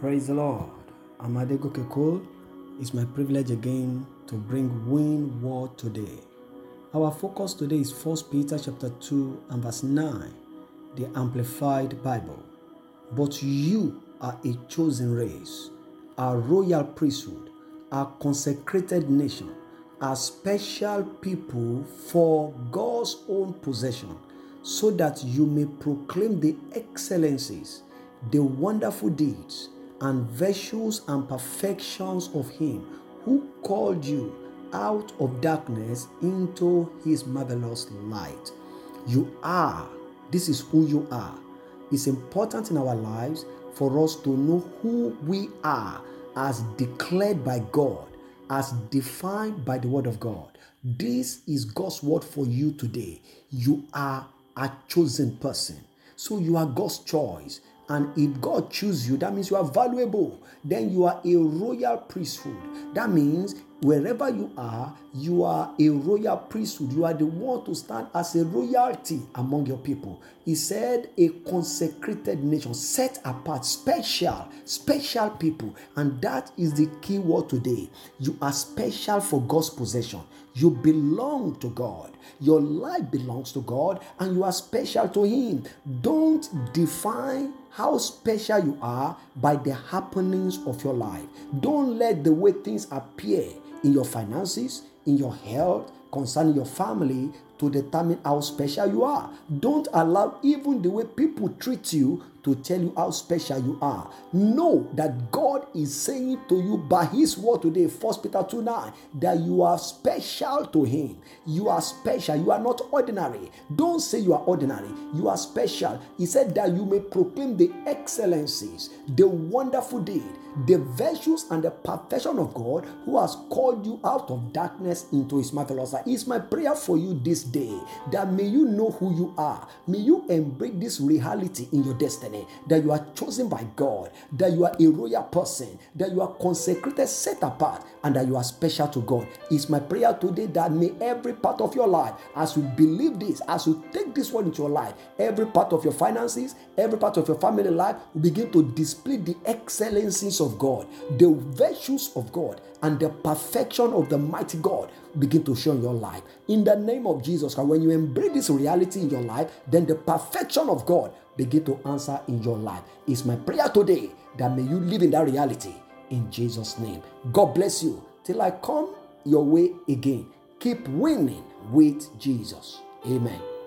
Praise the Lord. I'm Adego Kekol. It's my privilege again to bring Win Word today. Our focus today is 1 Peter chapter 2 and verse 9, the Amplified Bible. But you are a chosen race, a royal priesthood, a consecrated nation, a special people for God's own possession, so that you may proclaim the excellencies, the wonderful deeds, and virtues and perfections of Him who called you out of darkness into His marvelous light. You are, this is who you are. It's important in our lives for us to know who we are as declared by God, as defined by the Word of God. This is God's word for you today. You are a chosen person. So you are God's choice. And if God chooses you, that means you are valuable. Then you are a royal priesthood. That means wherever you are, you are a royal priesthood. You are the one to stand as a royalty among your people. He said, a consecrated nation, set apart, special, special people. And that is the key word today. You are special for God's possession. You belong to God. Your life belongs to God, and you are special to Him. Don't define how special you are by the happenings of your life. Don't let the way things appear in your finances, in your health, concerning your family to determine how special you are. Don't allow even the way people treat you to tell you how special you are. Know that God is saying to you by His word today, 1 Peter 2 9, that you are special to Him. You are special. You are not ordinary. Don't say you are ordinary. You are special. He said that you may proclaim the excellencies, the wonderful deed, the virtues, and the perfection of God who has called you out of darkness into His marvelous light. It's my prayer for you this day that may you know who you are. May you embrace this reality in your destiny that you are chosen by God, that you are a royal person, that you are consecrated, set apart, and that you are special to God. It's my prayer today that may every part of your life, as you believe this, as you take this one into your life, every part of your finances, every part of your family life will begin to display the excellencies of God, the virtues of God, and the perfection of the mighty God begin to show in your life. In the name of Jesus, Christ, when you embrace this reality in your life, then the perfection of God begin to answer in your life. It's my prayer today that may you live in that reality in Jesus' name. God bless you. Till I come your way again. Keep winning with Jesus. Amen.